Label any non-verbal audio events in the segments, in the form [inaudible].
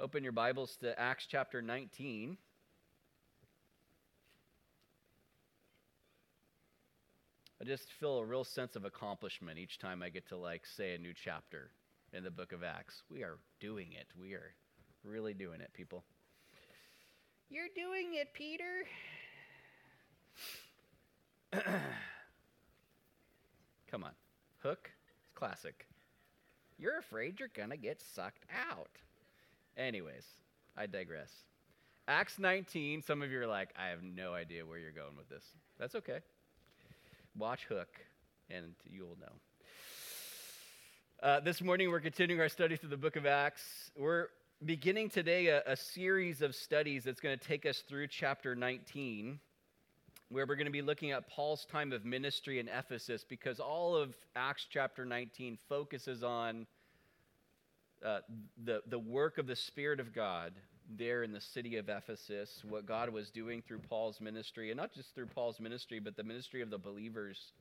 Open your Bibles to Acts chapter 19. I just feel a real sense of accomplishment each time I get to like say a new chapter in the book of Acts. We are doing it. We are really doing it, people. You're doing it, Peter. [clears throat] Come on. Hook. It's classic. You're afraid you're going to get sucked out. Anyways, I digress. Acts 19, some of you are like, I have no idea where you're going with this. That's okay. Watch Hook, and you'll know. Uh, this morning, we're continuing our study through the book of Acts. We're beginning today a, a series of studies that's going to take us through chapter 19, where we're going to be looking at Paul's time of ministry in Ephesus, because all of Acts chapter 19 focuses on uh, the, the work of the Spirit of God there in the city of Ephesus, what God was doing through Paul's ministry, and not just through Paul's ministry, but the ministry of the believers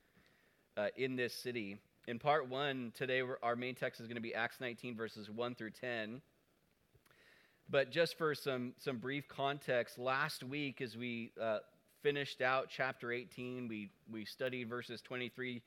uh, in this city. In part one, today our main text is going to be Acts 19, verses 1 through 10. But just for some, some brief context, last week as we uh, finished out chapter 18, we, we studied verses 23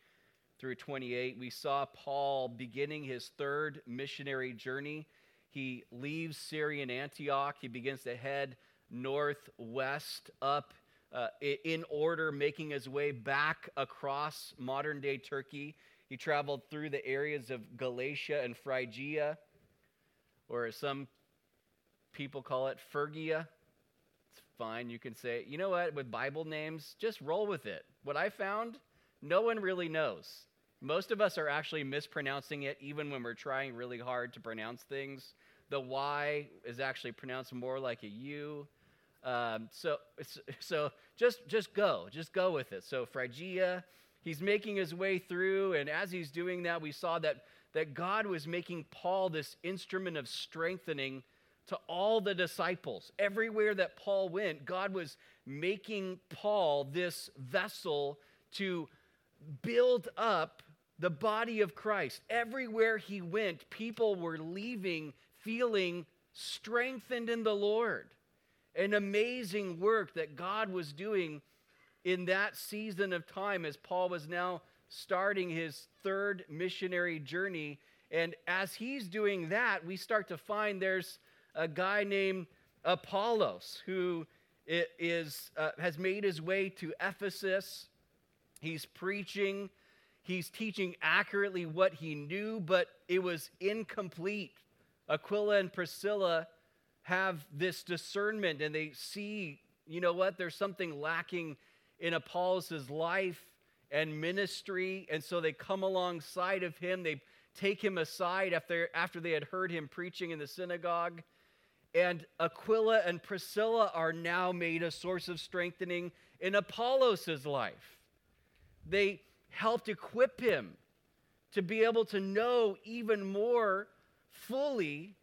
through 28, we saw Paul beginning his third missionary journey. He leaves Syrian Antioch, he begins to head northwest up uh, in order, making his way back across modern day Turkey. He traveled through the areas of Galatia and Phrygia, or as some people call it, Phrygia. It's fine, you can say. You know what? With Bible names, just roll with it. What I found, no one really knows. Most of us are actually mispronouncing it even when we're trying really hard to pronounce things. The Y is actually pronounced more like a U. Um, so, so just, just go, just go with it. So Phrygia, he's making his way through, and as he's doing that, we saw that, that God was making Paul this instrument of strengthening to all the disciples. Everywhere that Paul went, God was making Paul this vessel to build up the body of Christ. Everywhere he went, people were leaving feeling strengthened in the Lord. An amazing work that God was doing in that season of time as Paul was now starting his third missionary journey. And as he's doing that, we start to find there's a guy named Apollos who is, uh, has made his way to Ephesus. He's preaching He's teaching accurately what he knew, but it was incomplete. Aquila and Priscilla have this discernment and they see, you know what, there's something lacking in Apollos' life and ministry. And so they come alongside of him. They take him aside after, after they had heard him preaching in the synagogue. And Aquila and Priscilla are now made a source of strengthening in Apollos' life. They helped equip him to be able to know even more fully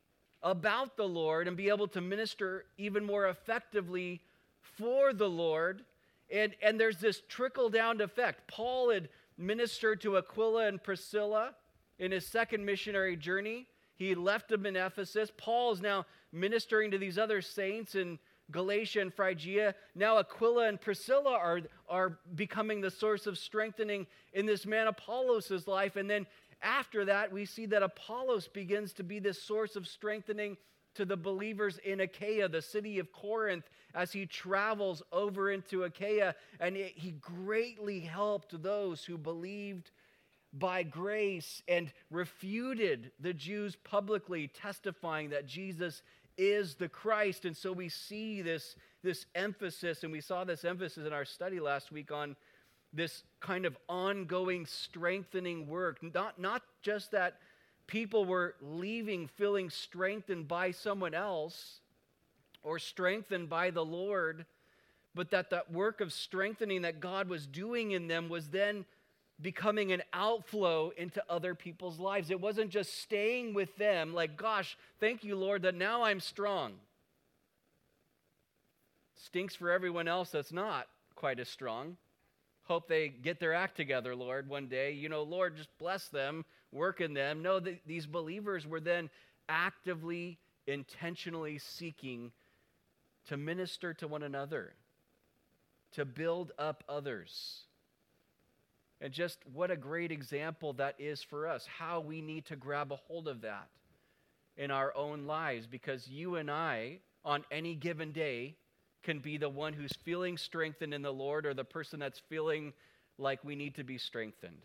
about the Lord and be able to minister even more effectively for the Lord. And, and there's this trickle down effect. Paul had ministered to Aquila and Priscilla in his second missionary journey. He left them in Ephesus. Paul is now ministering to these other saints in Galatia and Phrygia. Now Aquila and Priscilla are, are becoming the source of strengthening in this man Apollos' life. And then after that, we see that Apollos begins to be this source of strengthening to the believers in Achaia, the city of Corinth, as he travels over into Achaia. And he greatly helped those who believed by grace and refuted the Jews publicly, testifying that Jesus is the Christ. And so we see this, this emphasis, and we saw this emphasis in our study last week on this kind of ongoing strengthening work. Not, not just that people were leaving feeling strengthened by someone else or strengthened by the Lord, but that that work of strengthening that God was doing in them was then becoming an outflow into other people's lives. It wasn't just staying with them, like, gosh, thank you, Lord, that now I'm strong. Stinks for everyone else that's not quite as strong. Hope they get their act together, Lord, one day. You know, Lord, just bless them, work in them. No, the, these believers were then actively intentionally seeking to minister to one another, to build up others. And just what a great example that is for us, how we need to grab a hold of that in our own lives, because you and I, on any given day, can be the one who's feeling strengthened in the Lord or the person that's feeling like we need to be strengthened.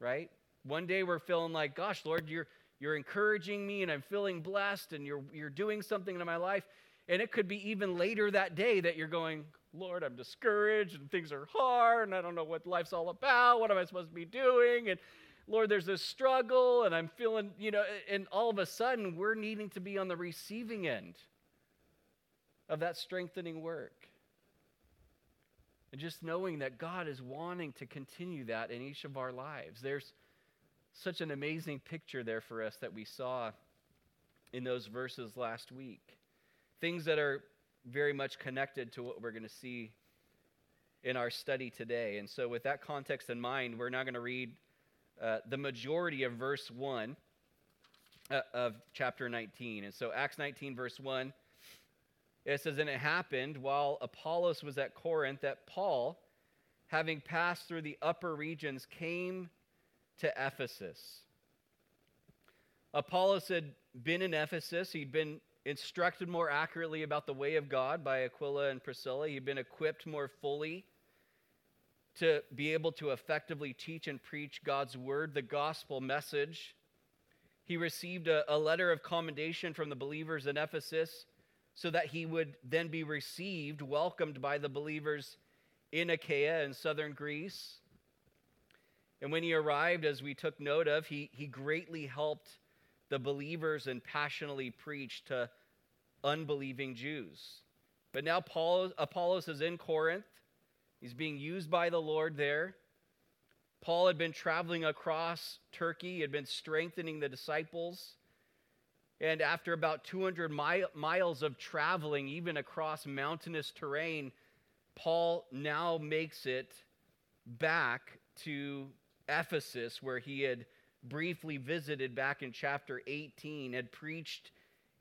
Right? One day we're feeling like, gosh, Lord, you're, you're encouraging me and I'm feeling blessed and you're, you're doing something in my life. And it could be even later that day that you're going, Lord, I'm discouraged and things are hard and I don't know what life's all about. What am I supposed to be doing? And Lord, there's this struggle and I'm feeling, you know, and all of a sudden we're needing to be on the receiving end of that strengthening work. And just knowing that God is wanting to continue that in each of our lives. There's such an amazing picture there for us that we saw in those verses last week. Things that are very much connected to what we're going to see in our study today. And so, with that context in mind, we're now going to read uh, the majority of verse 1 uh, of chapter 19. And so, Acts 19, verse 1, it says, And it happened while Apollos was at Corinth that Paul, having passed through the upper regions, came to Ephesus. Apollos had been in Ephesus. He'd been instructed more accurately about the way of God by Aquila and Priscilla. He'd been equipped more fully to be able to effectively teach and preach God's word, the gospel message. He received a, a, letter of commendation from the believers in Ephesus so that he would then be received, welcomed by the believers in Achaia and southern Greece. And when he arrived, as we took note of, he, he greatly helped the believers and passionately preached to unbelieving Jews. But now Paul, Apollos is in Corinth. He's being used by the Lord there. Paul had been traveling across Turkey, he had been strengthening the disciples. And after about 200 mi- miles of traveling, even across mountainous terrain, Paul now makes it back to Ephesus, where he had briefly visited back in chapter 18, had preached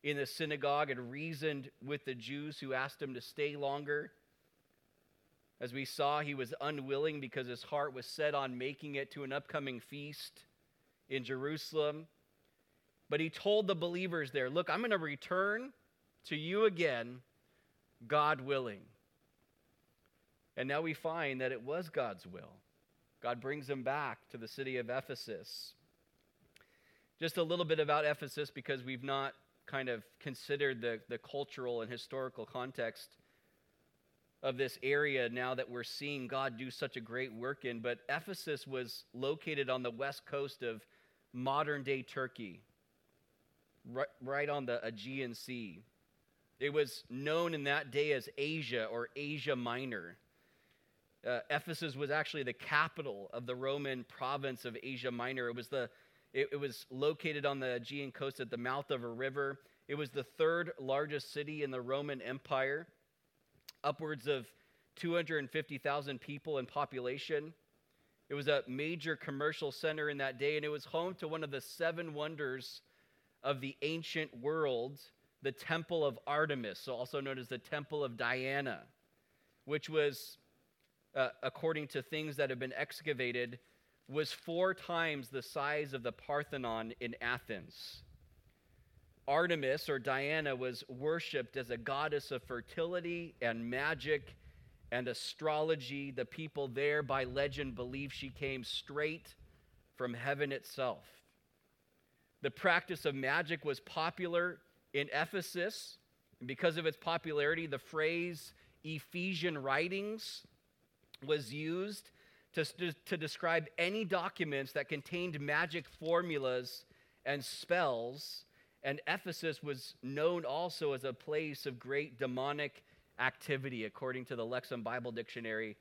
in the synagogue and reasoned with the Jews who asked him to stay longer. As we saw, he was unwilling because his heart was set on making it to an upcoming feast in Jerusalem. But he told the believers there, Look, I'm going to return to you again, God willing. And now we find that it was God's will. God brings him back to the city of Ephesus. Just a little bit about Ephesus because we've not kind of considered the, the cultural and historical context of this area now that we're seeing God do such a great work in. But Ephesus was located on the west coast of modern day Turkey, right, right on the Aegean Sea. It was known in that day as Asia or Asia Minor. Uh, Ephesus was actually the capital of the Roman province of Asia Minor. It was, the, it, it was located on the Aegean coast at the mouth of a river. It was the third largest city in the Roman Empire, upwards of 250,000 people in population. It was a major commercial center in that day, and it was home to one of the seven wonders of the ancient world, the Temple of Artemis, also known as the Temple of Diana, which was uh, according to things that have been excavated, was four times the size of the Parthenon in Athens. Artemis or Diana was worshipped as a goddess of fertility and magic and astrology. The people there, by legend, believe she came straight from heaven itself. The practice of magic was popular in Ephesus, and because of its popularity, the phrase Ephesian writings was used to, to describe any documents that contained magic formulas and spells. And Ephesus was known also as a place of great demonic activity, according to the Lexham Bible Dictionary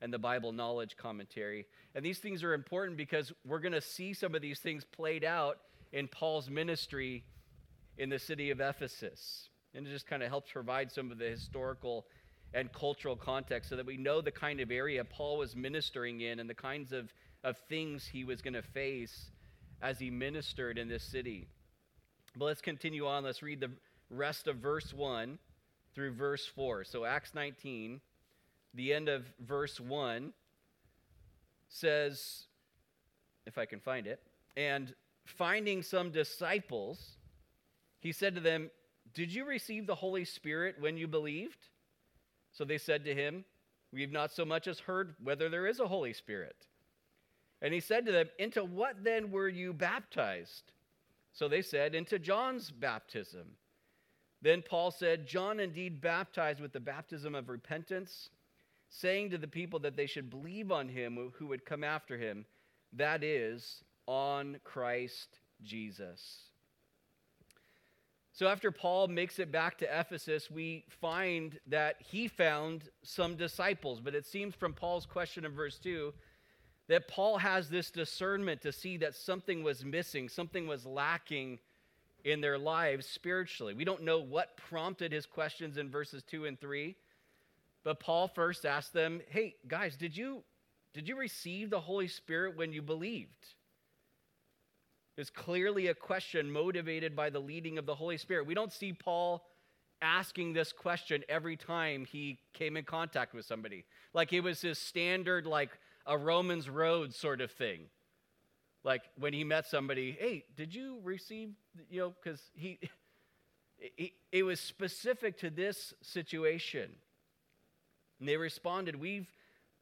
and the Bible Knowledge Commentary. And these things are important because we're going to see some of these things played out in Paul's ministry in the city of Ephesus. And it just kind of helps provide some of the historical and cultural context so that we know the kind of area Paul was ministering in and the kinds of, of things he was going to face as he ministered in this city. But let's continue on. Let's read the rest of verse 1 through verse 4. So, Acts 19, the end of verse 1 says, if I can find it, and finding some disciples, he said to them, Did you receive the Holy Spirit when you believed? So they said to him, We've not so much as heard whether there is a Holy Spirit. And he said to them, Into what then were you baptized? So they said, Into John's baptism. Then Paul said, John indeed baptized with the baptism of repentance, saying to the people that they should believe on him who would come after him, that is, on Christ Jesus. So after Paul makes it back to Ephesus, we find that he found some disciples. But it seems from Paul's question in verse 2 that Paul has this discernment to see that something was missing, something was lacking in their lives spiritually. We don't know what prompted his questions in verses 2 and 3. But Paul first asked them, "Hey guys, did you did you receive the Holy Spirit when you believed?" Is clearly a question motivated by the leading of the Holy Spirit. We don't see Paul asking this question every time he came in contact with somebody. Like it was his standard, like a Romans road sort of thing. Like when he met somebody, hey, did you receive, you know, because he, it, it was specific to this situation. And they responded, We've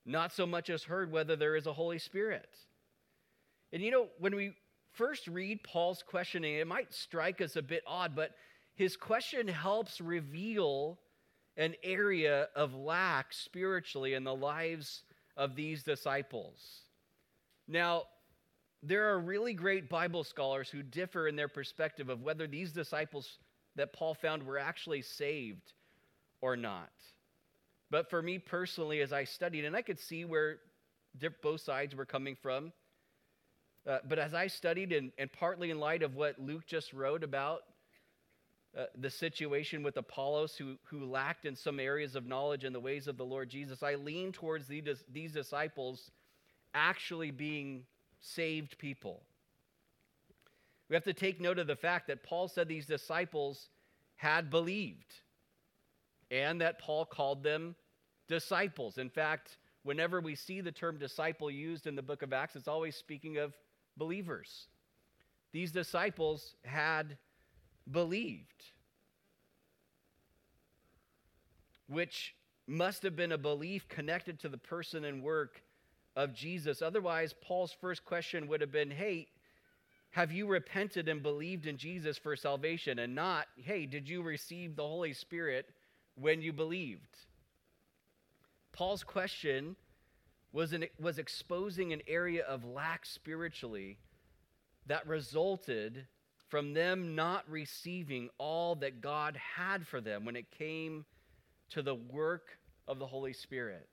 not so much as heard whether there is a Holy Spirit. And you know, when we first read Paul's questioning, it might strike us a bit odd, but his question helps reveal an area of lack spiritually in the lives of these disciples. Now, there are really great Bible scholars who differ in their perspective of whether these disciples that Paul found were actually saved or not. But for me personally, as I studied, and I could see where both sides were coming from, uh, but as I studied, and, and partly in light of what Luke just wrote about uh, the situation with Apollos, who, who lacked in some areas of knowledge in the ways of the Lord Jesus, I lean towards these, these disciples actually being saved people. We have to take note of the fact that Paul said these disciples had believed and that Paul called them disciples. In fact, whenever we see the term disciple used in the book of Acts, it's always speaking of believers. These disciples had believed, which must have been a belief connected to the person and work of Jesus. Otherwise, Paul's first question would have been Hey, have you repented and believed in Jesus for salvation? And not, Hey, did you receive the Holy Spirit when you believed? Paul's question was, an, was exposing an area of lack spiritually that resulted from them not receiving all that God had for them when it came to the work of the Holy Spirit.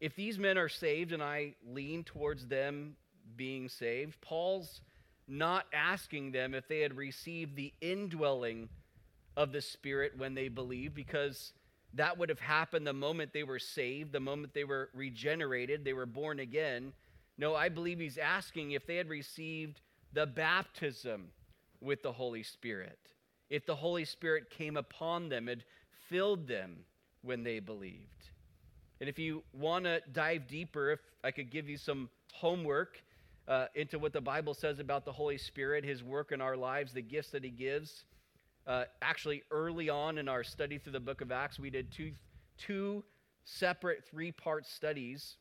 If these men are saved, and I lean towards them being saved, Paul's not asking them if they had received the indwelling of the Spirit when they believed, because that would have happened the moment they were saved, the moment they were regenerated, they were born again. No, I believe he's asking if they had received the baptism with the Holy Spirit, if the Holy Spirit came upon them and filled them when they believed. And if you want to dive deeper, if I could give you some homework uh, into what the Bible says about the Holy Spirit, his work in our lives, the gifts that he gives, uh, actually, early on in our study through the book of Acts, we did two, two separate three part studies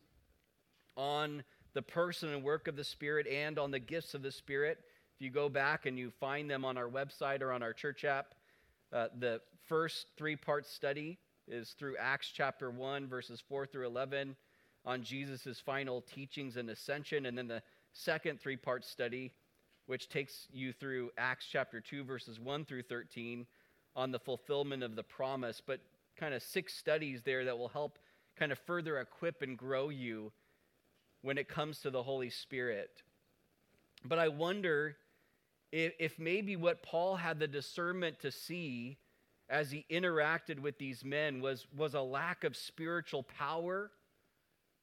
on the person and work of the Spirit and on the gifts of the Spirit. If you go back and you find them on our website or on our church app, uh, the first three part study is through Acts chapter 1, verses 4 through 11, on Jesus' final teachings and ascension. And then the second three part study which takes you through Acts chapter 2, verses 1 through 13, on the fulfillment of the promise, but kind of six studies there that will help kind of further equip and grow you when it comes to the Holy Spirit. But I wonder if, if maybe what Paul had the discernment to see as he interacted with these men was, was a lack of spiritual power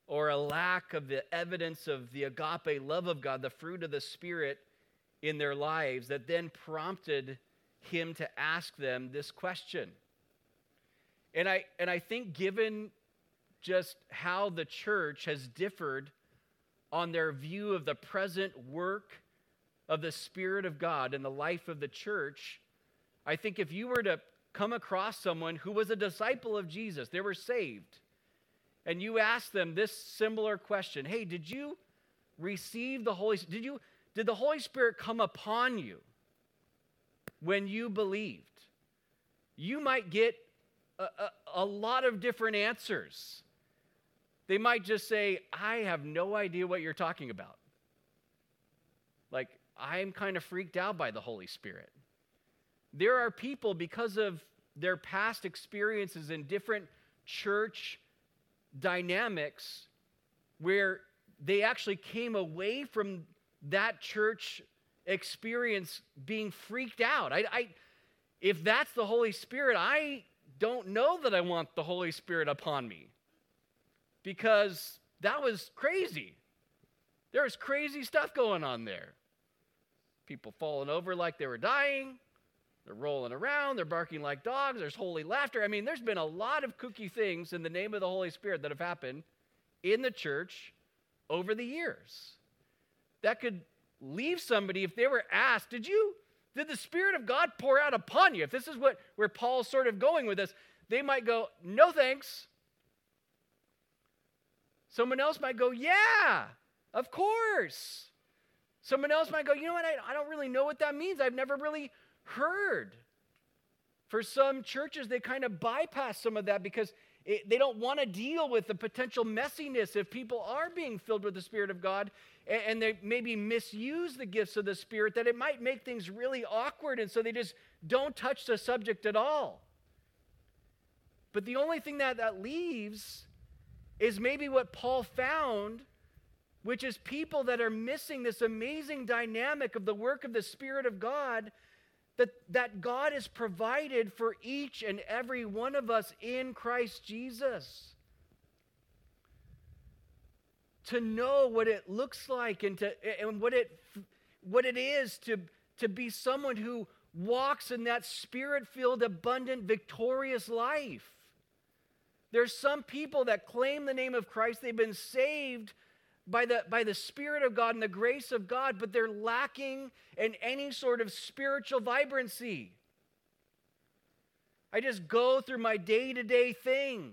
or a lack of the evidence of the agape love of God, the fruit of the Spirit in their lives that then prompted him to ask them this question. And I, and I think, given just how the church has differed on their view of the present work of the Spirit of God in the life of the church, I think if you were to come across someone who was a disciple of Jesus, they were saved, and you asked them this similar question Hey, did you receive the Holy Did you did the Holy Spirit come upon you when you believed? You might get a, a, a lot of different answers. They might just say, I have no idea what you're talking about. Like, I'm kind of freaked out by the Holy Spirit. There are people, because of their past experiences in different church dynamics, where they actually came away from that church experience being freaked out. I, I, if that's the Holy Spirit, I don't know that I want the Holy Spirit upon me because that was crazy. There was crazy stuff going on there. People falling over like they were dying. They're rolling around. They're barking like dogs. There's holy laughter. I mean, there's been a lot of kooky things in the name of the Holy Spirit that have happened in the church over the years. That could leave somebody if they were asked, Did you, did the Spirit of God pour out upon you? If this is what where Paul's sort of going with this, they might go, No thanks. Someone else might go, Yeah, of course. Someone else might go, You know what? I, I don't really know what that means. I've never really heard. For some churches, they kind of bypass some of that because it, they don't want to deal with the potential messiness if people are being filled with the Spirit of God and, and they maybe misuse the gifts of the Spirit, that it might make things really awkward. And so they just don't touch the subject at all. But the only thing that that leaves is maybe what Paul found, which is people that are missing this amazing dynamic of the work of the Spirit of God that, that God has provided for each and every one of us in Christ Jesus. To know what it looks like and, to, and what, it, what it is to, to be someone who walks in that spirit filled, abundant, victorious life. There's some people that claim the name of Christ, they've been saved by the, by the Spirit of God and the grace of God, but they're lacking in any sort of spiritual vibrancy. I just go through my day to day thing.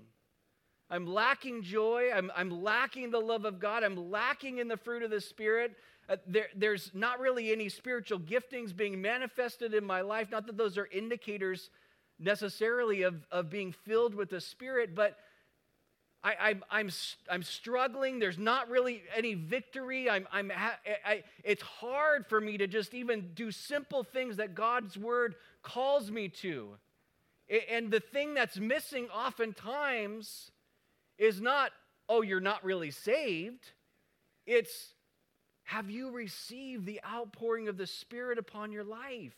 I'm lacking joy. I'm, I'm lacking the love of God. I'm lacking in the fruit of the Spirit. Uh, there, there's not really any spiritual giftings being manifested in my life. Not that those are indicators necessarily of, of being filled with the Spirit, but I, I, I'm, I'm struggling. There's not really any victory. I'm, I'm, I, it's hard for me to just even do simple things that God's word calls me to. And the thing that's missing oftentimes is not, oh, you're not really saved. It's, have you received the outpouring of the Spirit upon your life?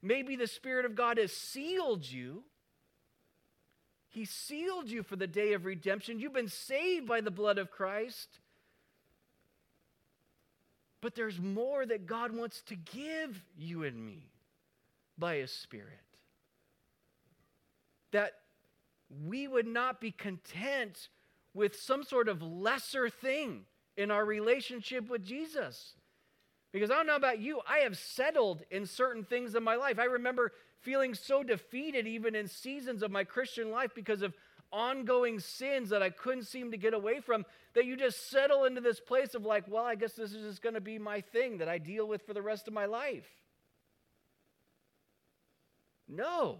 Maybe the Spirit of God has sealed you he sealed you for the day of redemption. You've been saved by the blood of Christ. But there's more that God wants to give you and me by His Spirit. That we would not be content with some sort of lesser thing in our relationship with Jesus. Because I don't know about you, I have settled in certain things in my life. I remember feeling so defeated even in seasons of my Christian life because of ongoing sins that I couldn't seem to get away from, that you just settle into this place of like, well, I guess this is just going to be my thing that I deal with for the rest of my life. No,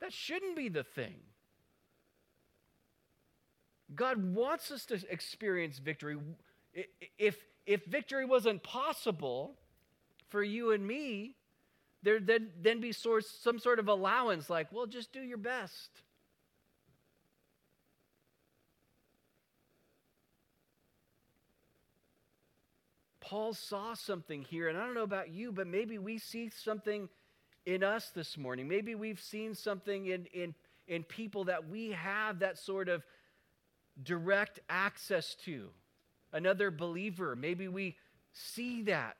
that shouldn't be the thing. God wants us to experience victory. If, if victory wasn't possible for you and me, there'd then, then be some sort of allowance like, well, just do your best. Paul saw something here, and I don't know about you, but maybe we see something in us this morning. Maybe we've seen something in, in, in people that we have that sort of direct access to. Another believer, maybe we see that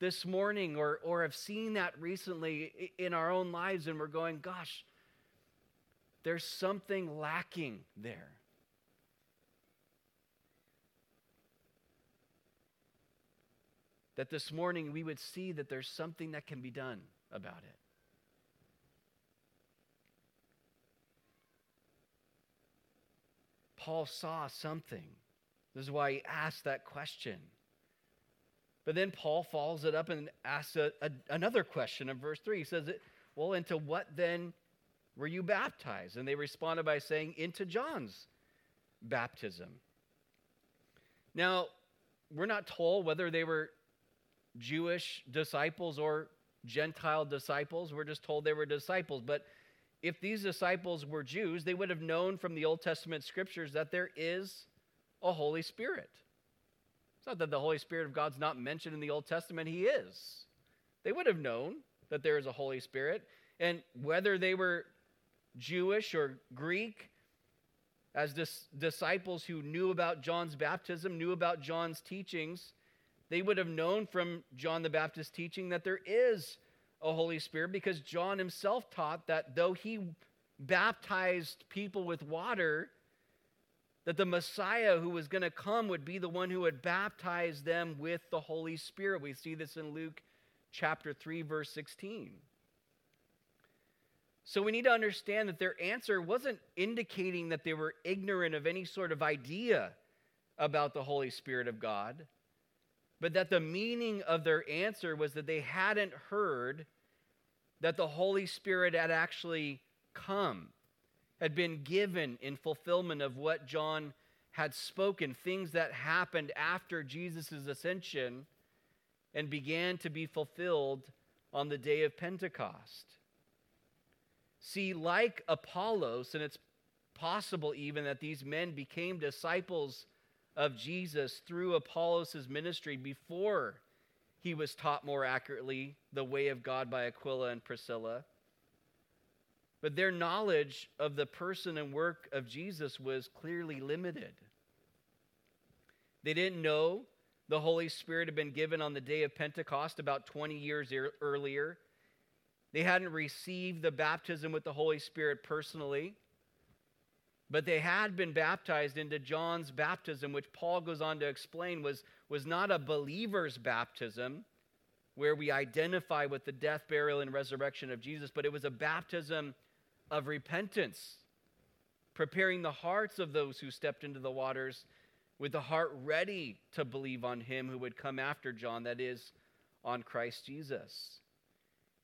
this morning or, or have seen that recently in our own lives and we're going, gosh, there's something lacking there. That this morning we would see that there's something that can be done about it. Paul saw something. This is why he asked that question. But then Paul follows it up and asks a, a, another question in verse 3. He says, Well, into what then were you baptized? And they responded by saying, Into John's baptism. Now, we're not told whether they were Jewish disciples or Gentile disciples. We're just told they were disciples. But if these disciples were Jews, they would have known from the Old Testament scriptures that there is a Holy Spirit. Not that the Holy Spirit of God's not mentioned in the Old Testament, He is. They would have known that there is a Holy Spirit. And whether they were Jewish or Greek, as dis- disciples who knew about John's baptism, knew about John's teachings, they would have known from John the Baptist's teaching that there is a Holy Spirit because John himself taught that though he baptized people with water, that the Messiah who was going to come would be the one who would baptize them with the Holy Spirit. We see this in Luke chapter 3, verse 16. So we need to understand that their answer wasn't indicating that they were ignorant of any sort of idea about the Holy Spirit of God but that the meaning of their answer was that they hadn't heard that the Holy Spirit had actually come, had been given in fulfillment of what John had spoken, things that happened after Jesus' ascension and began to be fulfilled on the day of Pentecost. See, like Apollos, and it's possible even that these men became disciples of Jesus through Apollos' ministry before he was taught more accurately the way of God by Aquila and Priscilla. But their knowledge of the person and work of Jesus was clearly limited. They didn't know the Holy Spirit had been given on the day of Pentecost about 20 years earlier. They hadn't received the baptism with the Holy Spirit personally. But they had been baptized into John's baptism, which Paul goes on to explain was, was not a believer's baptism where we identify with the death, burial, and resurrection of Jesus, but it was a baptism of repentance, preparing the hearts of those who stepped into the waters with the heart ready to believe on him who would come after John, that is, on Christ Jesus.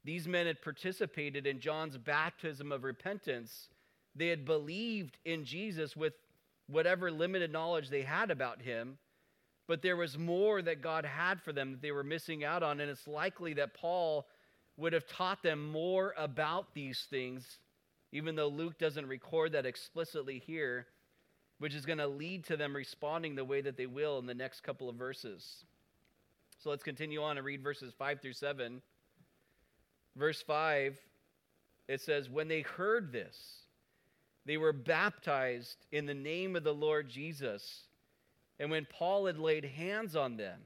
These men had participated in John's baptism of repentance they had believed in Jesus with whatever limited knowledge they had about him, but there was more that God had for them that they were missing out on. And it's likely that Paul would have taught them more about these things, even though Luke doesn't record that explicitly here, which is going to lead to them responding the way that they will in the next couple of verses. So let's continue on and read verses 5 through 7. Verse 5, it says, When they heard this, they were baptized in the name of the Lord Jesus. And when Paul had laid hands on them,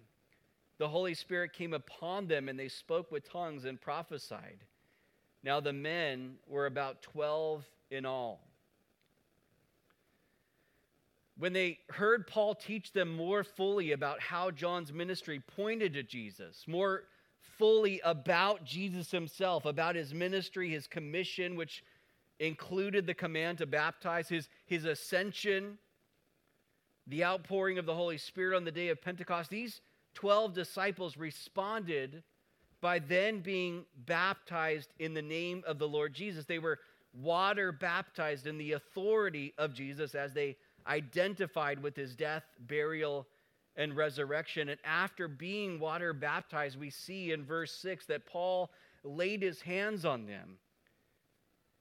the Holy Spirit came upon them and they spoke with tongues and prophesied. Now the men were about 12 in all. When they heard Paul teach them more fully about how John's ministry pointed to Jesus, more fully about Jesus himself, about his ministry, his commission, which included the command to baptize, his, his ascension, the outpouring of the Holy Spirit on the day of Pentecost. These 12 disciples responded by then being baptized in the name of the Lord Jesus. They were water baptized in the authority of Jesus as they identified with his death, burial, and resurrection. And after being water baptized, we see in verse 6 that Paul laid his hands on them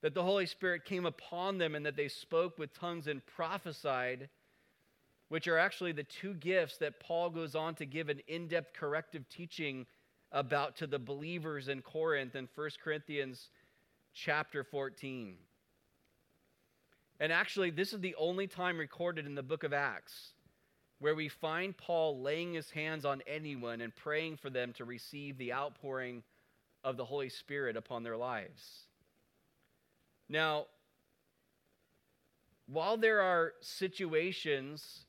that the Holy Spirit came upon them and that they spoke with tongues and prophesied, which are actually the two gifts that Paul goes on to give an in depth corrective teaching about to the believers in Corinth in 1 Corinthians chapter 14. And actually, this is the only time recorded in the book of Acts where we find Paul laying his hands on anyone and praying for them to receive the outpouring of the Holy Spirit upon their lives. Now, while there are situations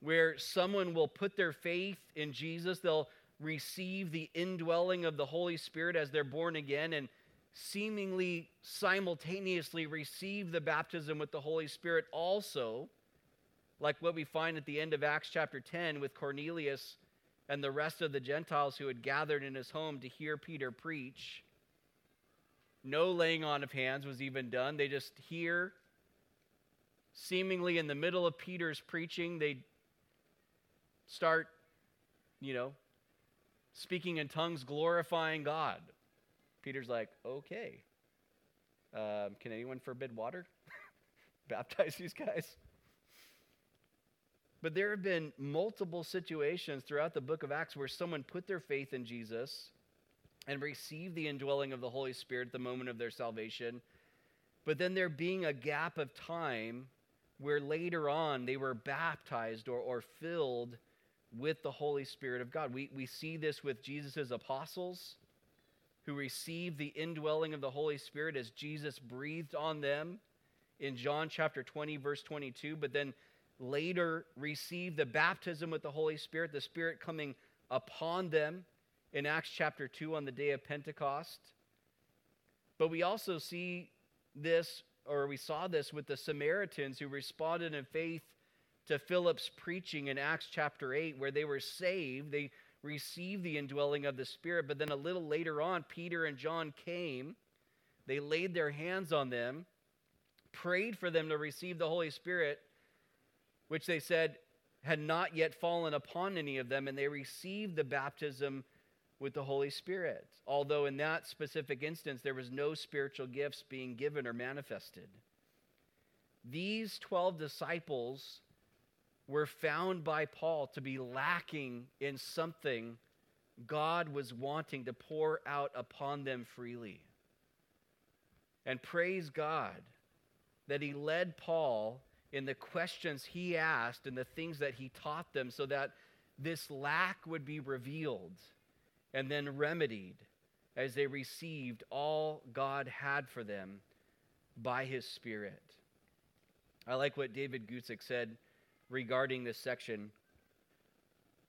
where someone will put their faith in Jesus, they'll receive the indwelling of the Holy Spirit as they're born again and seemingly simultaneously receive the baptism with the Holy Spirit also, like what we find at the end of Acts chapter 10 with Cornelius and the rest of the Gentiles who had gathered in his home to hear Peter preach. No laying on of hands was even done. They just hear, seemingly in the middle of Peter's preaching, they start, you know, speaking in tongues, glorifying God. Peter's like, okay. Um, can anyone forbid water? [laughs] Baptize these guys? But there have been multiple situations throughout the book of Acts where someone put their faith in Jesus and received the indwelling of the Holy Spirit at the moment of their salvation. But then there being a gap of time where later on they were baptized or, or filled with the Holy Spirit of God. We, we see this with Jesus' apostles who received the indwelling of the Holy Spirit as Jesus breathed on them in John chapter 20, verse 22, but then later received the baptism with the Holy Spirit, the Spirit coming upon them in Acts chapter 2 on the day of Pentecost. But we also see this, or we saw this with the Samaritans who responded in faith to Philip's preaching in Acts chapter 8, where they were saved. They received the indwelling of the Spirit. But then a little later on, Peter and John came. They laid their hands on them, prayed for them to receive the Holy Spirit, which they said had not yet fallen upon any of them, and they received the baptism with the Holy Spirit. Although in that specific instance, there was no spiritual gifts being given or manifested. These 12 disciples were found by Paul to be lacking in something God was wanting to pour out upon them freely. And praise God that he led Paul in the questions he asked and the things that he taught them so that this lack would be revealed and then remedied as they received all God had for them by his Spirit. I like what David Guzik said regarding this section.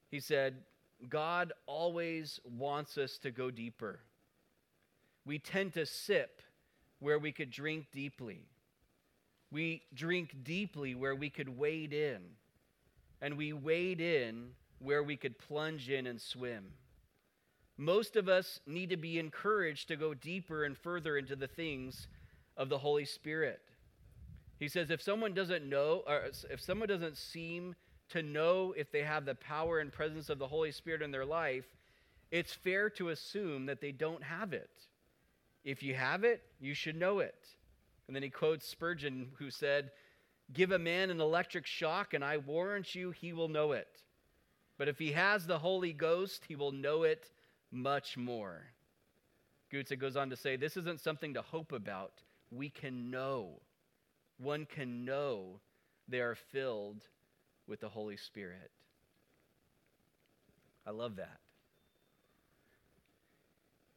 He said, God always wants us to go deeper. We tend to sip where we could drink deeply. We drink deeply where we could wade in. And we wade in where we could plunge in and swim. Most of us need to be encouraged to go deeper and further into the things of the Holy Spirit. He says if someone doesn't know, or if someone doesn't seem to know if they have the power and presence of the Holy Spirit in their life, it's fair to assume that they don't have it. If you have it, you should know it. And then he quotes Spurgeon, who said, Give a man an electric shock, and I warrant you he will know it. But if he has the Holy Ghost, he will know it much more. Guzik goes on to say, This isn't something to hope about. We can know one can know they are filled with the Holy Spirit. I love that.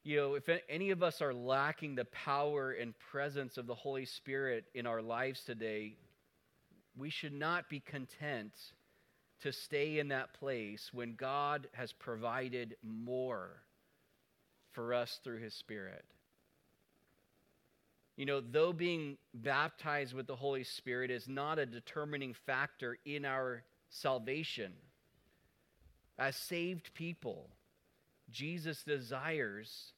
You know, if any of us are lacking the power and presence of the Holy Spirit in our lives today, we should not be content to stay in that place when God has provided more for us through His Spirit. You know, though being baptized with the Holy Spirit is not a determining factor in our salvation, as saved people, Jesus desires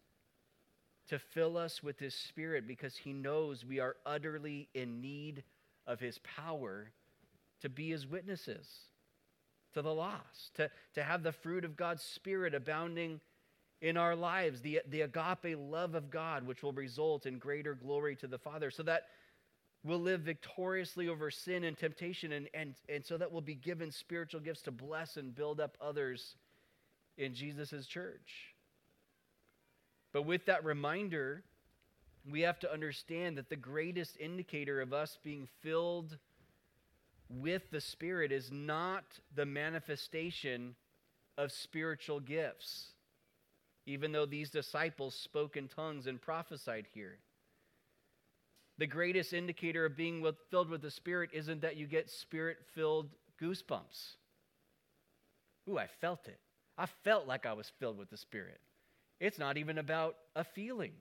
to fill us with His Spirit because He knows we are utterly in need of His power to be His witnesses to the lost, to, to have the fruit of God's Spirit abounding in our lives, the, the agape love of God, which will result in greater glory to the Father, so that we'll live victoriously over sin and temptation, and, and, and so that we'll be given spiritual gifts to bless and build up others in Jesus' church. But with that reminder, we have to understand that the greatest indicator of us being filled with the Spirit is not the manifestation of spiritual gifts, even though these disciples spoke in tongues and prophesied here. The greatest indicator of being filled with the Spirit isn't that you get spirit filled goosebumps. Ooh, I felt it. I felt like I was filled with the Spirit. It's not even about a feeling.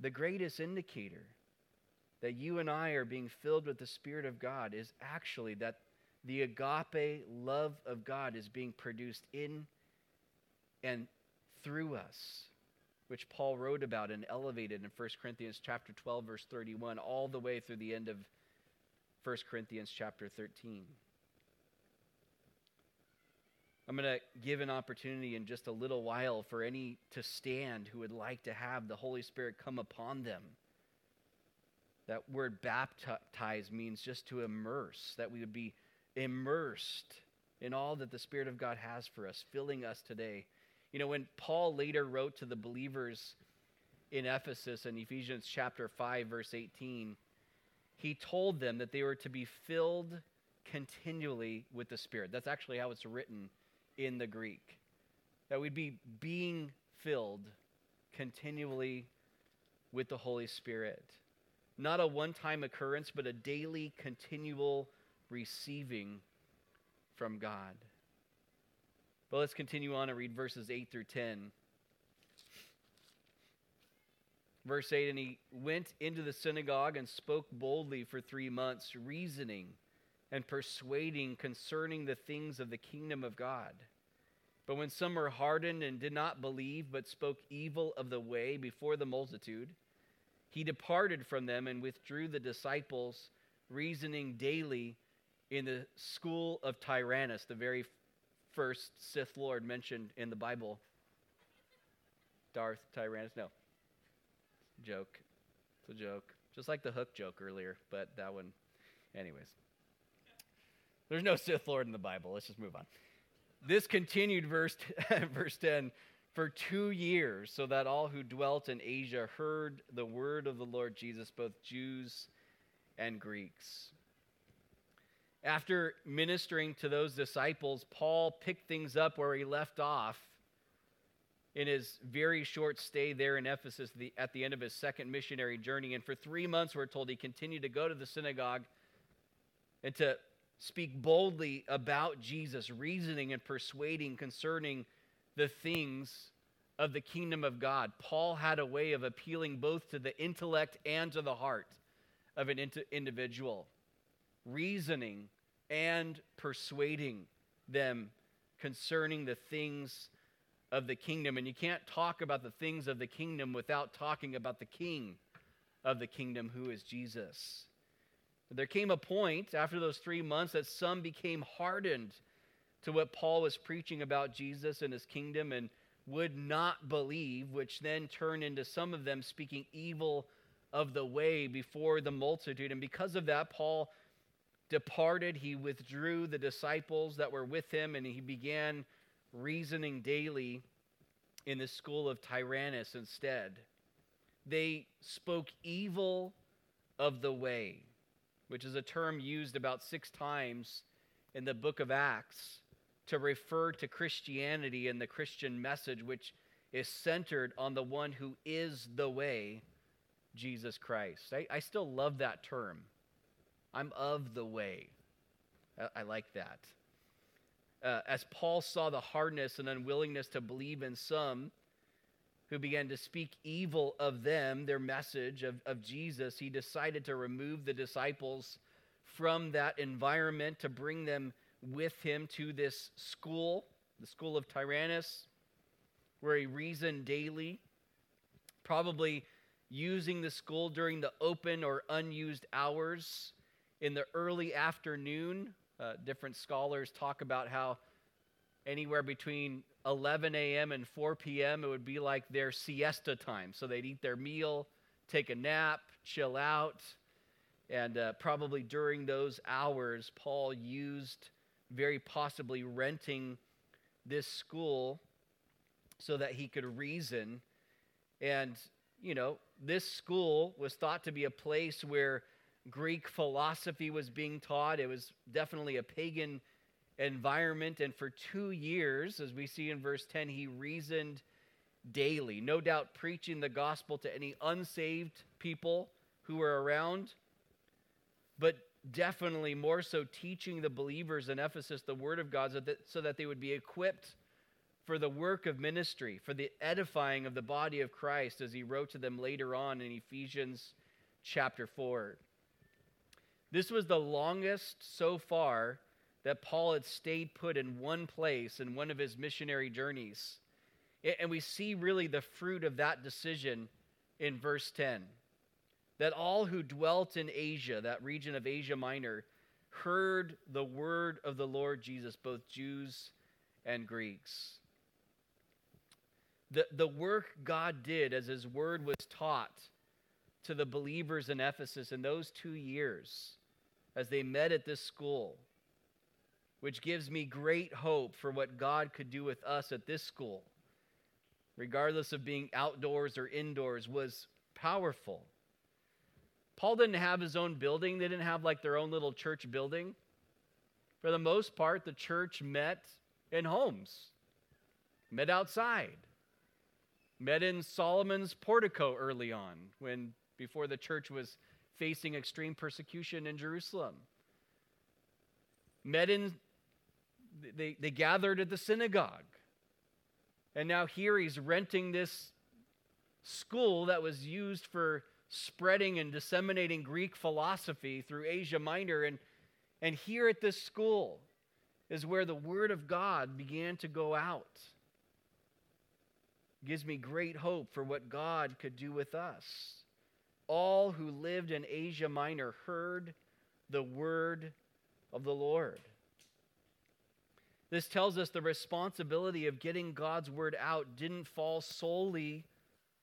The greatest indicator that you and I are being filled with the Spirit of God is actually that the agape love of God is being produced in and through us, which Paul wrote about and elevated in 1 Corinthians chapter 12 verse 31 all the way through the end of 1 Corinthians chapter 13. I'm going to give an opportunity in just a little while for any to stand who would like to have the Holy Spirit come upon them. That word baptize means just to immerse, that we would be immersed in all that the Spirit of God has for us, filling us today. You know, when Paul later wrote to the believers in Ephesus in Ephesians chapter 5, verse 18, he told them that they were to be filled continually with the Spirit. That's actually how it's written in the Greek. That we'd be being filled continually with the Holy Spirit. Not a one time occurrence, but a daily, continual receiving from God. But let's continue on and read verses 8 through 10. Verse 8 And he went into the synagogue and spoke boldly for three months, reasoning and persuading concerning the things of the kingdom of God. But when some were hardened and did not believe, but spoke evil of the way before the multitude, he departed from them and withdrew the disciples, reasoning daily in the school of Tyrannus, the very first Sith Lord mentioned in the Bible. Darth Tyrannus? No. Joke. It's a joke. Just like the hook joke earlier, but that one, anyways. There's no Sith Lord in the Bible. Let's just move on. This continued, verse, [laughs] verse 10, for two years, so that all who dwelt in Asia heard the word of the Lord Jesus, both Jews and Greeks. After ministering to those disciples, Paul picked things up where he left off in his very short stay there in Ephesus the, at the end of his second missionary journey. And for three months, we're told he continued to go to the synagogue and to speak boldly about Jesus, reasoning and persuading concerning the things of the kingdom of God. Paul had a way of appealing both to the intellect and to the heart of an individual reasoning and persuading them concerning the things of the kingdom. And you can't talk about the things of the kingdom without talking about the king of the kingdom, who is Jesus. There came a point after those three months that some became hardened to what Paul was preaching about Jesus and his kingdom and would not believe, which then turned into some of them speaking evil of the way before the multitude. And because of that, Paul departed, he withdrew the disciples that were with him, and he began reasoning daily in the school of Tyrannus instead. They spoke evil of the way, which is a term used about six times in the book of Acts to refer to Christianity and the Christian message, which is centered on the one who is the way, Jesus Christ. I, I still love that term. I'm of the way. I, I like that. Uh, as Paul saw the hardness and unwillingness to believe in some who began to speak evil of them, their message of, of Jesus, he decided to remove the disciples from that environment to bring them with him to this school, the school of Tyrannus, where he reasoned daily, probably using the school during the open or unused hours in the early afternoon. Uh, different scholars talk about how anywhere between 11 a.m. and 4 p.m., it would be like their siesta time. So they'd eat their meal, take a nap, chill out. And uh, probably during those hours, Paul used very possibly renting this school so that he could reason. And you know, this school was thought to be a place where Greek philosophy was being taught. It was definitely a pagan environment. And for two years, as we see in verse 10, he reasoned daily, no doubt preaching the gospel to any unsaved people who were around, but definitely more so teaching the believers in Ephesus the word of God so that, so that they would be equipped for the work of ministry, for the edifying of the body of Christ, as he wrote to them later on in Ephesians chapter 4. This was the longest so far that Paul had stayed put in one place in one of his missionary journeys. And we see really the fruit of that decision in verse 10 that all who dwelt in Asia, that region of Asia Minor, heard the word of the Lord Jesus, both Jews and Greeks. The, the work God did as his word was taught to the believers in Ephesus in those two years as they met at this school, which gives me great hope for what God could do with us at this school regardless of being outdoors or indoors, was powerful. Paul didn't have his own building, they didn't have like their own little church building. For the most part, the church met in homes, met outside, met in Solomon's portico early on, when before the church was facing extreme persecution in Jerusalem. Met in, they, they gathered at the synagogue. And now here he's renting this school that was used for spreading and disseminating Greek philosophy through Asia Minor. And, and here at this school is where the Word of God began to go out. gives me great hope for what God could do with us. All who lived in Asia Minor heard the Word of the Lord. This tells us the responsibility of getting God's word out didn't fall solely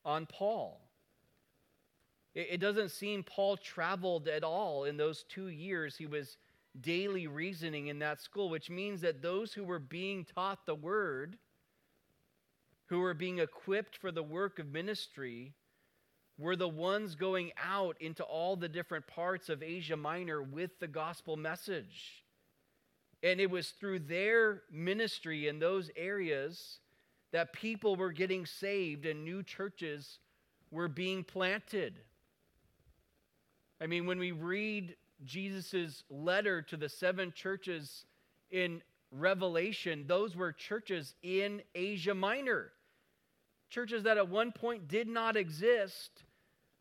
on Paul. It, doesn't seem Paul traveled at all in those two years he was daily reasoning in that school, which means that those who were being taught the word, who were being equipped for the work of ministry, were the ones going out into all the different parts of Asia Minor with the gospel message. And it was through their ministry in those areas that people were getting saved and new churches were being planted. I mean, when we read Jesus' letter to the seven churches in Revelation, those were churches in Asia Minor. Churches that at one point did not exist,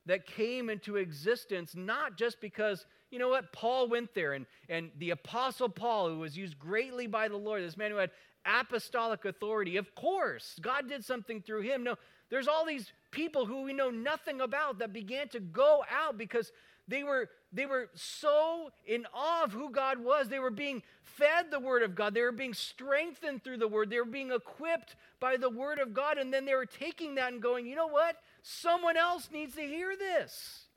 that came into existence not just because you know what? Paul went there, and, and the Apostle Paul, who was used greatly by the Lord, this man who had apostolic authority, of course, God did something through him. No, there's all these people who we know nothing about that began to go out because they were they were so in awe of who God was. They were being fed the word of God. They were being strengthened through the word. They were being equipped by the word of God. And then they were taking that and going, you know what? Someone else needs to hear this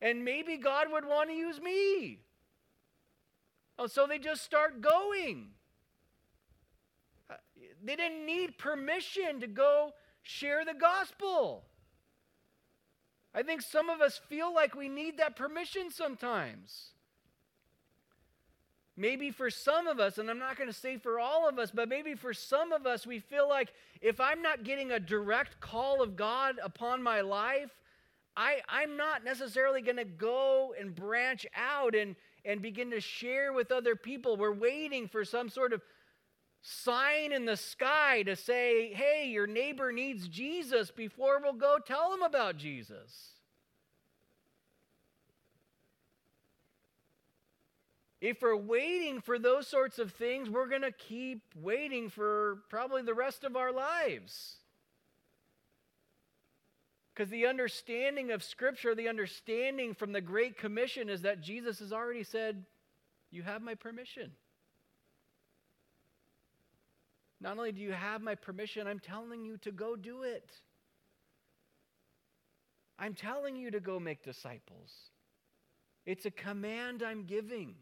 and maybe God would want to use me. Oh, so they just start going. Uh, they didn't need permission to go share the gospel. I think some of us feel like we need that permission sometimes. Maybe for some of us, and I'm not going to say for all of us, but maybe for some of us, we feel like if I'm not getting a direct call of God upon my life, I, I'm not necessarily going to go and branch out and, and begin to share with other people. We're waiting for some sort of sign in the sky to say, hey, your neighbor needs Jesus before we'll go tell them about Jesus. If we're waiting for those sorts of things, we're going to keep waiting for probably the rest of our lives. Because the understanding of Scripture, the understanding from the Great Commission is that Jesus has already said, You have my permission. Not only do you have my permission, I'm telling you to go do it. I'm telling you to go make disciples. It's a command I'm giving.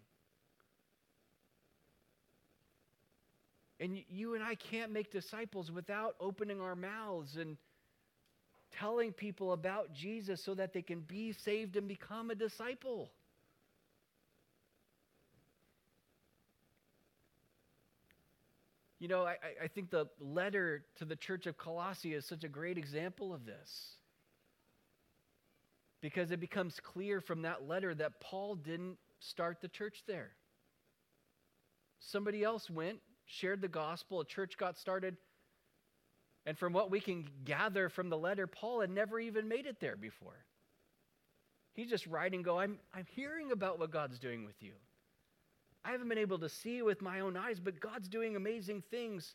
And you and I can't make disciples without opening our mouths and telling people about Jesus so that they can be saved and become a disciple. You know, I, I think the letter to the church of Colossae is such a great example of this. Because it becomes clear from that letter that Paul didn't start the church there. Somebody else went, shared the gospel, a church got started. And from what we can gather from the letter, Paul had never even made it there before. He's just writing, go, I'm, I'm hearing about what God's doing with you. I haven't been able to see it with my own eyes, but God's doing amazing things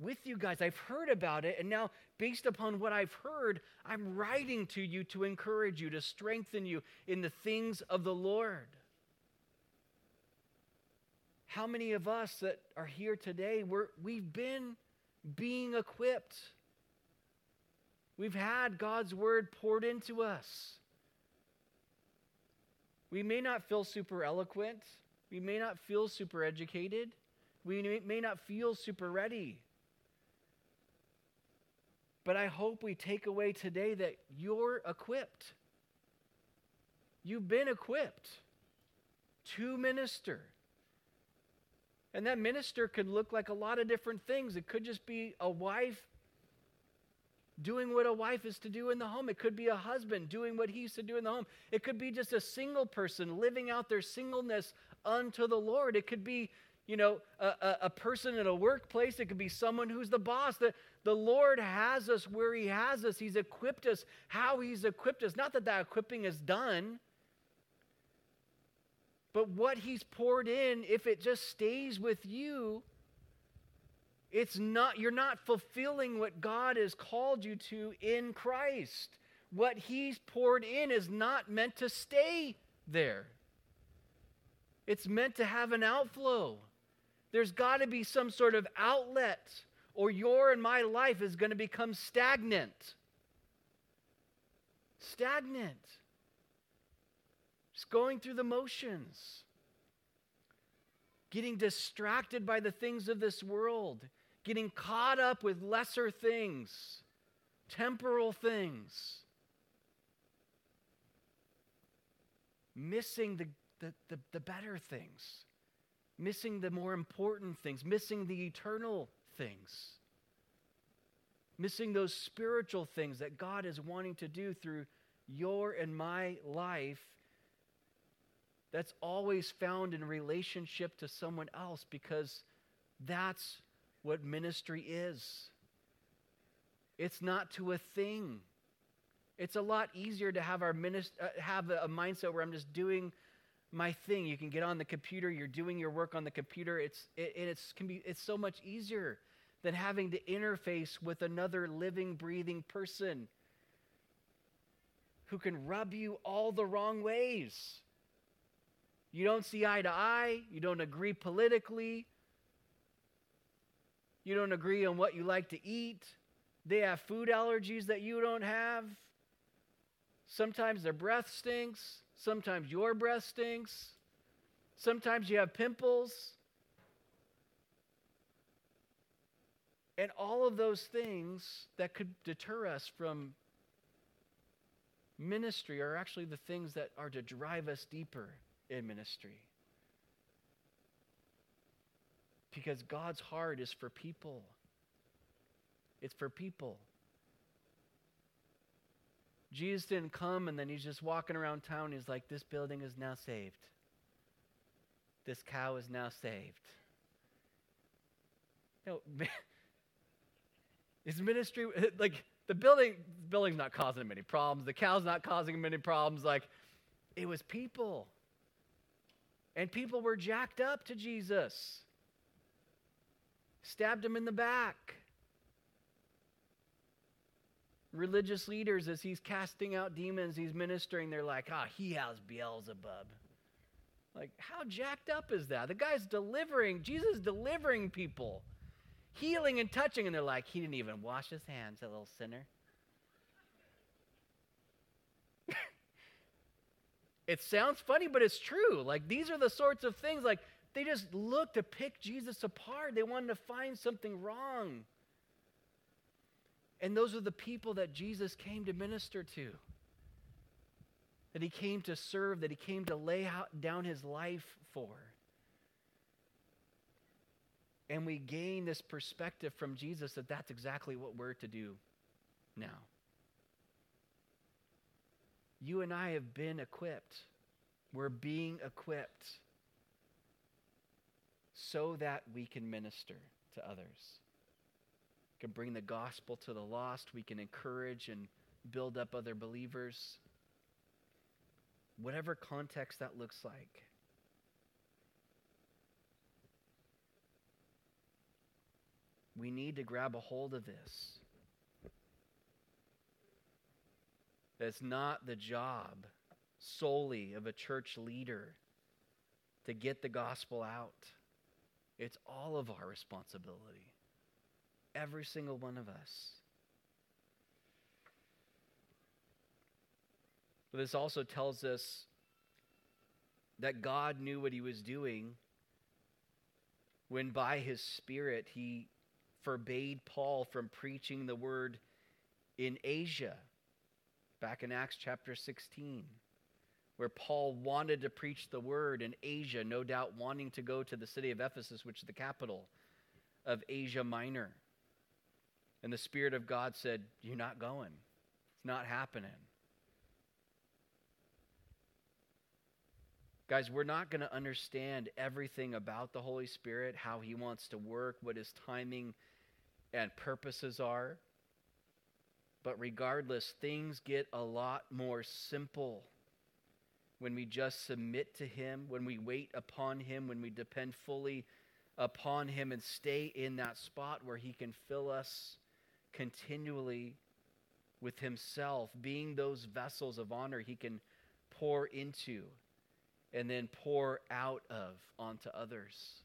with you guys. I've heard about it, and now, based upon what I've heard, I'm writing to you to encourage you, to strengthen you in the things of the Lord. How many of us that are here today, we're, we've been being equipped? We've had God's word poured into us. We may not feel super eloquent. We may not feel super educated. We may not feel super ready. But I hope we take away today that you're equipped. You've been equipped to minister. And that minister could look like a lot of different things. It could just be a wife doing what a wife is to do in the home. It could be a husband doing what he's to do in the home. It could be just a single person living out their singleness unto the Lord. It could be, you know, a, a, a person in a workplace. It could be someone who's the boss. The, the Lord has us where He has us. He's equipped us how He's equipped us. Not that that equipping is done, but what He's poured in, if it just stays with you, it's not, you're not fulfilling what God has called you to in Christ. What He's poured in is not meant to stay there, it's meant to have an outflow. There's got to be some sort of outlet, or your and my life is going to become stagnant. Stagnant. Going through the motions getting distracted by the things of this world, getting caught up with lesser things, temporal things, missing the, the, the, the, better things, missing the more important things, missing the eternal things, missing those spiritual things that God is wanting to do through your and my life that's always found in relationship to someone else because that's what ministry is. It's not to a thing. It's a lot easier to have our minist- uh, have a, mindset where I'm just doing my thing. You can get on the computer, you're doing your work on the computer. It's it, it's can be it's so much easier than having to interface with another living, breathing person who can rub you all the wrong ways. You don't see eye to eye, you don't agree politically, you don't agree on what you like to eat. They have food allergies that you don't have. Sometimes their breath stinks. Sometimes your breath stinks. Sometimes you have pimples. And all of those things that could deter us from ministry are actually the things that are to drive us deeper in ministry because God's heart is for people. It's for people. Jesus didn't come and then he's just walking around town. He's like, This building is now saved. This cow is now saved. Know, [laughs] his ministry, [laughs] like, the building, the building's not causing him any problems. The cow's not causing him any problems. Like, it was people. And people were jacked up to Jesus stabbed him in the back. Religious leaders, as he's casting out demons, he's ministering, they're like, ah, oh, he has Beelzebub. Like, how jacked up is that? The guy's delivering, Jesus delivering people, healing and touching, and they're like, he didn't even wash his hands, that little sinner. It sounds funny, but it's true. Like, these are the sorts of things, like, they just looked to pick Jesus apart. They wanted to find something wrong. And those are the people that Jesus came to minister to. That he came to serve, that he came to lay out, down his life for. And we gain this perspective from Jesus that that's exactly what we're to do now. You and I have been equipped. We're being equipped so that we can minister to others. We can bring the gospel to the lost. We can encourage and build up other believers. Whatever context that looks like. We need to grab a hold of this. It's not the job solely of a church leader to get the gospel out. It's all of our responsibility. Every single one of us. But this also tells us that God knew what he was doing when by his Spirit he forbade Paul from preaching the word in Asia, back in Acts chapter 16, where Paul wanted to preach the word in Asia, no doubt wanting to go to the city of Ephesus, which is the capital of Asia Minor. And the Spirit of God said, You're not going, it's not happening. Guys, we're not going to understand everything about the Holy Spirit, how He wants to work, what His timing and purposes are. But regardless, things get a lot more simple when we just submit to Him, when we wait upon Him, when we depend fully upon Him and stay in that spot where He can fill us continually with Himself, being those vessels of honor He can pour into and then pour out of onto others.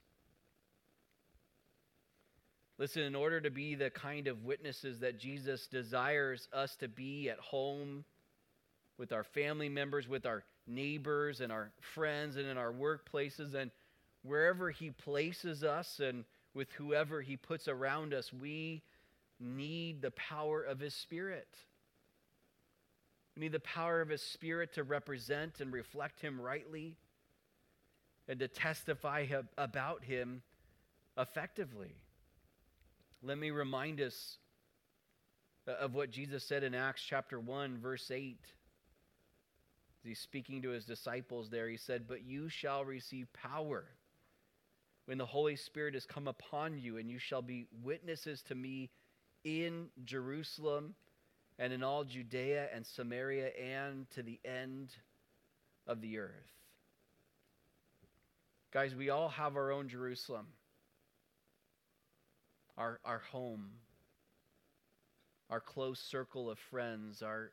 Listen, in order to be the kind of witnesses that Jesus desires us to be at home, with our family members, with our neighbors, and our friends, and in our workplaces, and wherever He places us, and with whoever He puts around us, we need the power of His Spirit. We need the power of His Spirit to represent and reflect Him rightly and to testify about Him effectively. Let me remind us uh, of what Jesus said in Acts chapter 1, verse 8. He's speaking to his disciples there. He said, But you shall receive power when the Holy Spirit has come upon you, and you shall be witnesses to me in Jerusalem and in all Judea and Samaria and to the end of the earth. Guys, we all have our own Jerusalem our, our home, our close circle of friends, our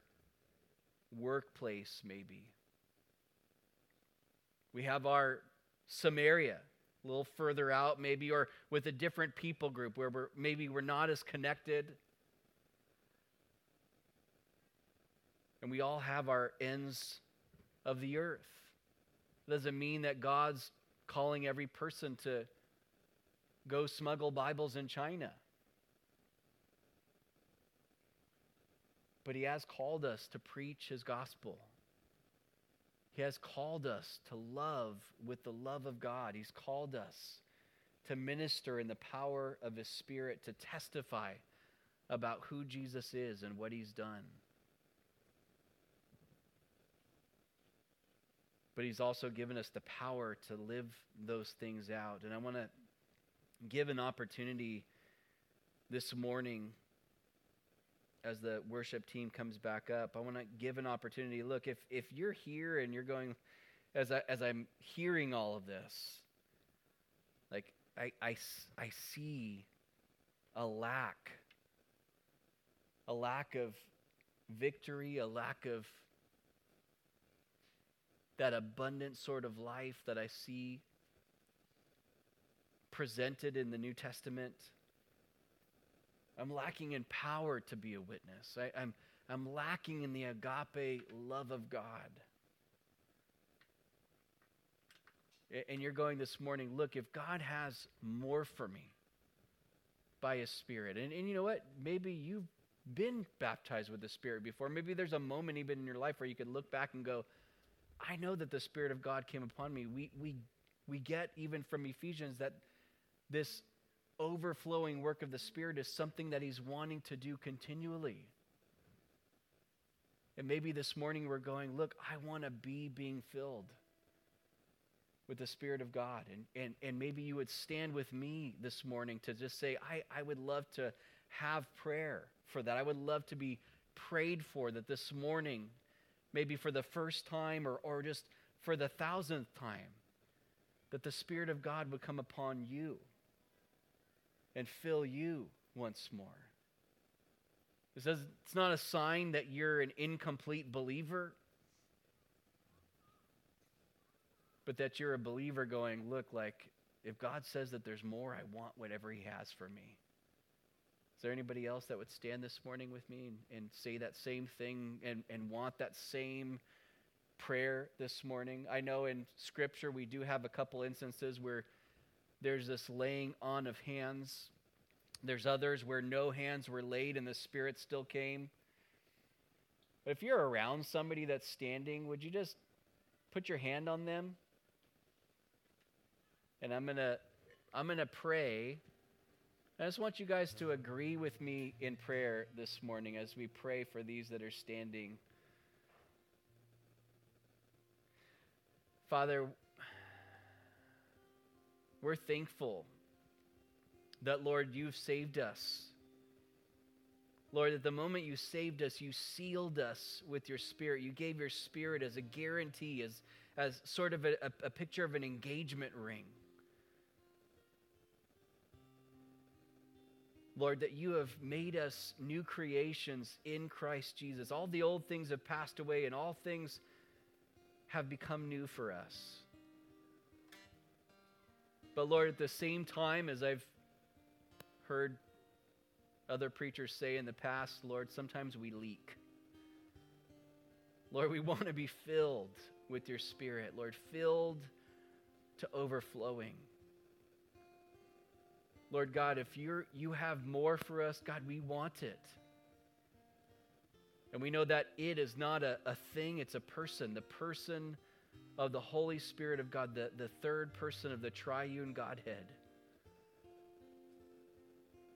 workplace, maybe. We have our Samaria, a little further out, maybe, or with a different people group where we're, maybe we're not as connected. And we all have our ends of the earth. It doesn't mean that God's calling every person to go smuggle Bibles in China. But he has called us to preach his gospel. He has called us to love with the love of God. He's called us to minister in the power of his spirit, to testify about who Jesus is and what he's done. But he's also given us the power to live those things out. And I want to give an opportunity this morning as the worship team comes back up. I want to give an opportunity. Look, if, if you're here and you're going, as, I, as I'm hearing all of this, like I, I, I see a lack, a lack of victory, a lack of that abundant sort of life that I see presented in the New Testament. I'm lacking in power to be a witness. I, am I'm, I'm lacking in the agape love of God. And you're going this morning, look, if God has more for me by His Spirit, and, and you know what? Maybe you've been baptized with the Spirit before. Maybe there's a moment even in your life where you can look back and go, I know that the Spirit of God came upon me. We, we, we get even from Ephesians that this overflowing work of the Spirit is something that He's wanting to do continually. And maybe this morning we're going, look, I want to be being filled with the Spirit of God. And, and, and maybe you would stand with me this morning to just say, I, I would love to have prayer for that. I would love to be prayed for that this morning, maybe for the first time or, or just for the thousandth time, that the Spirit of God would come upon you and fill you once more. It says it's not a sign that you're an incomplete believer, but that you're a believer going, look, like, if God says that there's more, I want whatever He has for me. Is there anybody else that would stand this morning with me and, and say that same thing and, and want that same prayer this morning? I know in Scripture we do have a couple instances where there's this laying on of hands. There's others where no hands were laid and the Spirit still came. But if you're around somebody that's standing, would you just put your hand on them? And I'm going to I'm going to pray I just want you guys to agree with me in prayer this morning as we pray for these that are standing. Father, we're thankful that, Lord, you've saved us. Lord, at the moment you saved us, you sealed us with your spirit. You gave your spirit as a guarantee, as, as sort of a, a, a picture of an engagement ring. Lord, that you have made us new creations in Christ Jesus. All the old things have passed away and all things have become new for us. But Lord, at the same time, as I've heard other preachers say in the past, Lord, sometimes we leak. Lord, we [laughs] want to be filled with your Spirit, Lord, filled to overflowing. Lord God, if you're, you have more for us, God, we want it. And we know that it is not a, a thing, it's a person, the person of the Holy Spirit of God, the, the third person of the triune Godhead.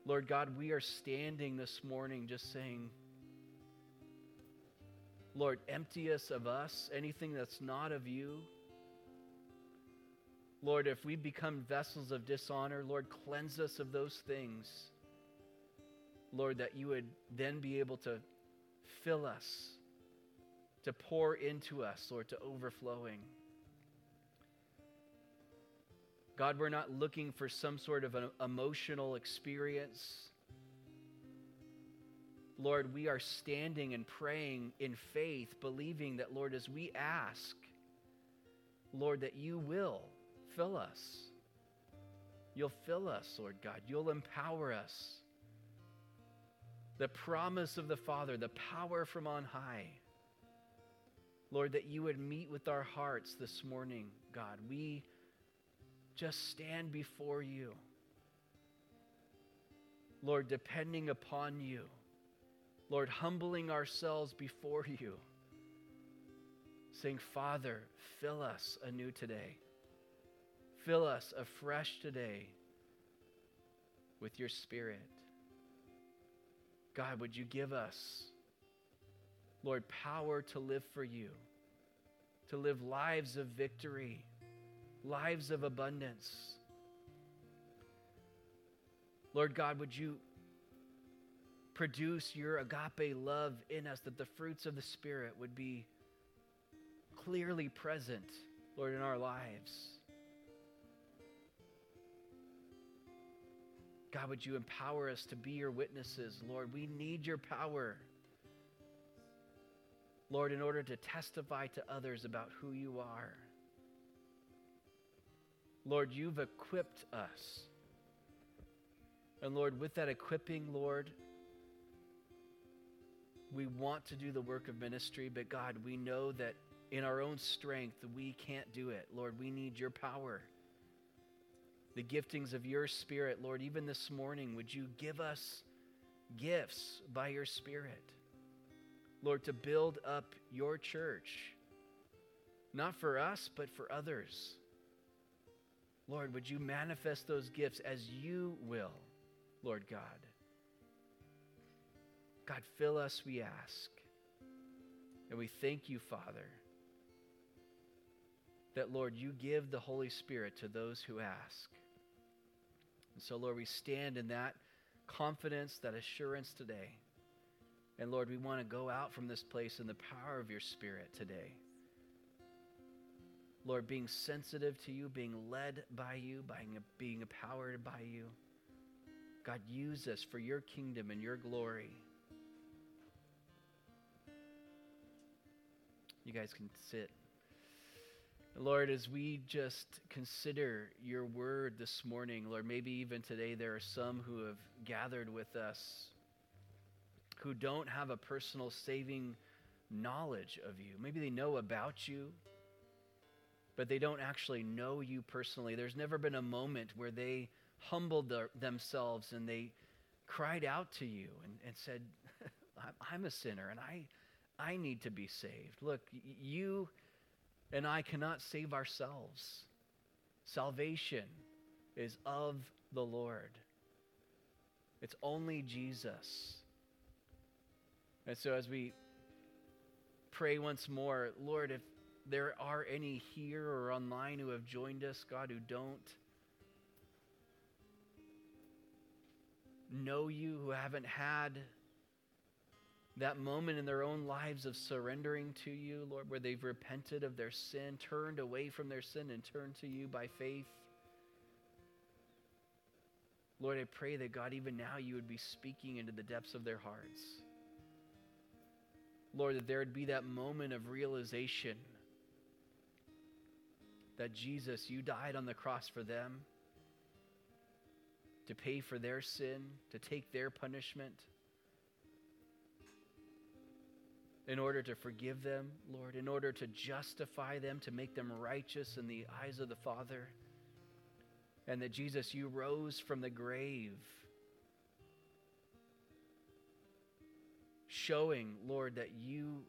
Lord God, we are standing this morning just saying, Lord, empty us of us, anything that's not of you. Lord, if we become vessels of dishonor, Lord, cleanse us of those things. Lord, that you would then be able to fill us, to pour into us, Lord, to overflowing. God, we're not looking for some sort of an emotional experience. Lord, we are standing and praying in faith, believing that, Lord, as we ask, Lord, that you will fill us. You'll fill us, Lord God. You'll empower us. The promise of the Father, the power from on high. Lord, that you would meet with our hearts this morning, God. We just stand before you. Lord, depending upon you. Lord, humbling ourselves before you. Saying, Father, fill us anew today. Fill us afresh today with your Spirit. God, would you give us, Lord, power to live for you, to live lives of victory, lives of abundance. Lord God, would you produce your agape love in us that the fruits of the Spirit would be clearly present, Lord, in our lives. God, would you empower us to be your witnesses? Lord, we need your power. Lord, in order to testify to others about who you are. Lord, you've equipped us. And Lord, with that equipping, Lord, we want to do the work of ministry, but God, we know that in our own strength, we can't do it. Lord, we need your power the giftings of your Spirit, Lord, even this morning, would you give us gifts by your Spirit. Lord, to build up your church, not for us, but for others. Lord, would you manifest those gifts as you will, Lord God? God, fill us, we ask. And we thank you, Father, that, Lord, you give the Holy Spirit to those who ask. And so, Lord, we stand in that confidence, that assurance today. And Lord, we want to go out from this place in the power of your Spirit today. Lord, being sensitive to you, being led by you, being, empowered by you. God, use us for your kingdom and your glory. You guys can sit. Lord, as we just consider your word this morning, Lord, maybe even today there are some who have gathered with us who don't have a personal saving knowledge of you. Maybe they know about you, but they don't actually know you personally. There's never been a moment where they humbled their, themselves and they cried out to you and, and said, [laughs] I'm a sinner and I, I need to be saved. Look, you and I cannot save ourselves. Salvation is of the Lord. It's only Jesus. And so, as we pray once more, Lord, if there are any here or online who have joined us, God, who don't know you, who haven't had that moment in their own lives of surrendering to you, Lord, where they've repented of their sin, turned away from their sin, and turned to you by faith. Lord, I pray that God, even now, you would be speaking into the depths of their hearts. Lord, that there would be that moment of realization that Jesus, you died on the cross for them to pay for their sin, to take their punishment in order to forgive them, Lord, in order to justify them, to make them righteous in the eyes of the Father. And that Jesus, you rose from the grave, showing, Lord, that you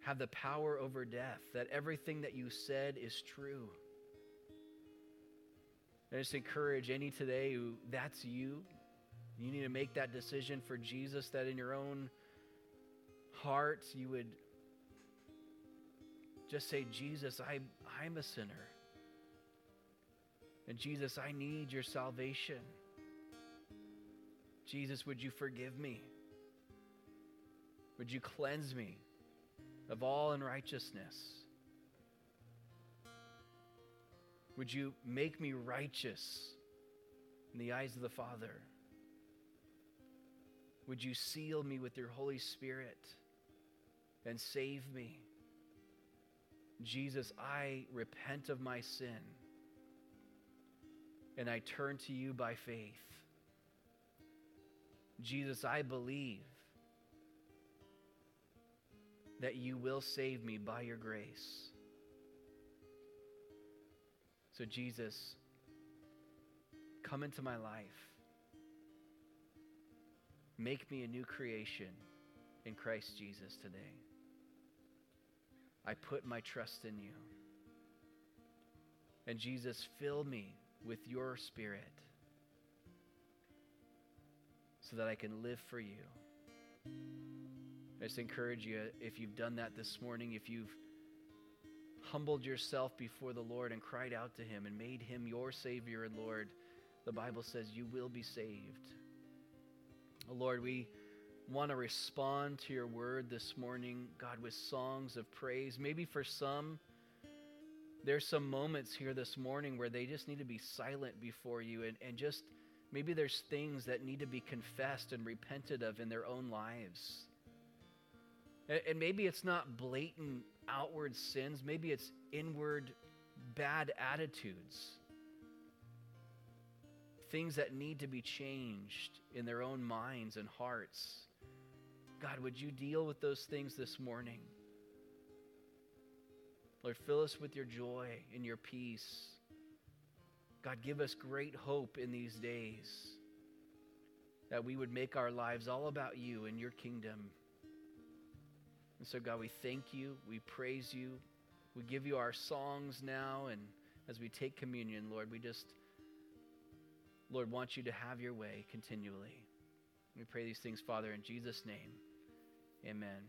have the power over death, that everything that you said is true. I just encourage any today who that's you. You need to make that decision for Jesus, that in your own heart, you would just say, Jesus, I, I'm a sinner. And Jesus, I need your salvation. Jesus, would you forgive me? Would you cleanse me of all unrighteousness? Would you make me righteous in the eyes of the Father? Would you seal me with your Holy Spirit? and save me. Jesus, I repent of my sin and I turn to you by faith. Jesus, I believe that you will save me by your grace. So, Jesus, come into my life. Make me a new creation in Christ Jesus today. I put my trust in you. And Jesus, fill me with your spirit so that I can live for you. I just encourage you, if you've done that this morning, if you've humbled yourself before the Lord and cried out to Him and made Him your Savior and Lord, the Bible says you will be saved. Lord, we want to respond to your word this morning, God, with songs of praise. Maybe for some, there's some moments here this morning where they just need to be silent before you and, and just maybe there's things that need to be confessed and repented of in their own lives. And, maybe it's not blatant outward sins, maybe it's inward bad attitudes things that need to be changed in their own minds and hearts. God, would you deal with those things this morning? Lord, fill us with your joy and your peace. God, give us great hope in these days. that we would make our lives all about you and your kingdom. And so, God, we thank you. We praise you. We give you our songs now. And as we take communion, Lord, we just, Lord, want you to have your way continually. We pray these things, Father, in Jesus' name. Amen.